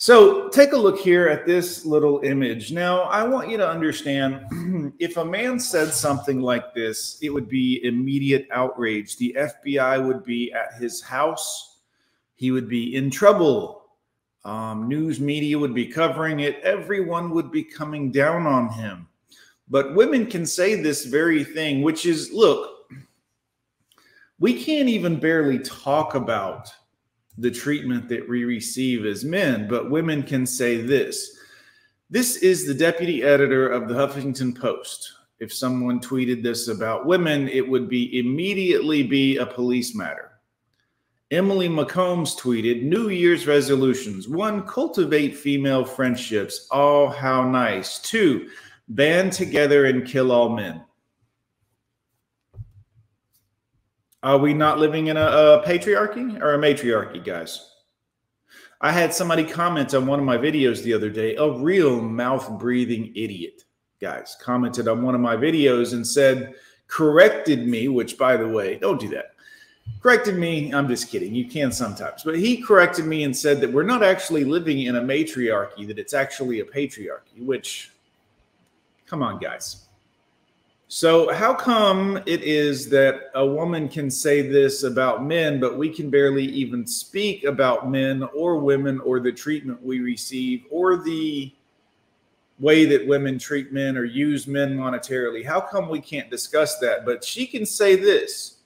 So take a look here at this little image. Now, I want you to understand if a man said something like this, it would be immediate outrage. The FBI would be at his house, he would be in trouble. Um, news media would be covering it, everyone would be coming down on him. But women can say this very thing, which is look, we can't even barely talk about the treatment that we receive as men, but women can say this. This is the deputy editor of the Huffington Post. If someone tweeted this about women, it would be immediately be a police matter. Emily McCombs tweeted New Year's resolutions. One, cultivate female friendships. Oh, how nice. Two, band together and kill all men. Are we not living in a, a patriarchy or a matriarchy, guys? I had somebody comment on one of my videos the other day, a real mouth breathing idiot, guys, commented on one of my videos and said, corrected me, which by the way, don't do that. Corrected me. I'm just kidding. You can sometimes, but he corrected me and said that we're not actually living in a matriarchy, that it's actually a patriarchy, which, come on, guys. So, how come it is that a woman can say this about men, but we can barely even speak about men or women or the treatment we receive or the way that women treat men or use men monetarily? How come we can't discuss that? But she can say this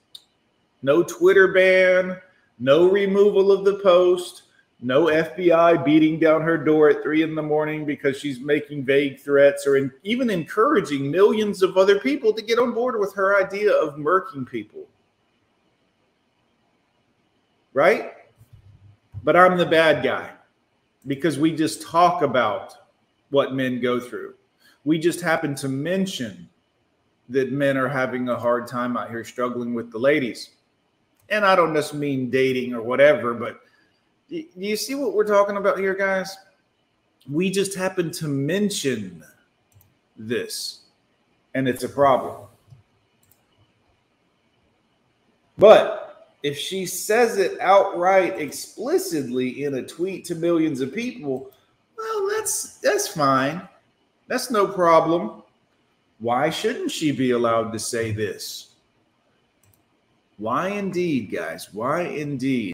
no Twitter ban, no removal of the post, no FBI beating down her door at three in the morning because she's making vague threats or in, even encouraging millions of other people to get on board with her idea of murking people. Right? But I'm the bad guy because we just talk about what men go through. We just happen to mention that men are having a hard time out here struggling with the ladies. And I don't just mean dating or whatever, but do you see what we're talking about here, guys? We just happen to mention this, and it's a problem. But if she says it outright, explicitly in a tweet to millions of people, well, that's that's fine. That's no problem. Why shouldn't she be allowed to say this? Why indeed, guys? Why indeed?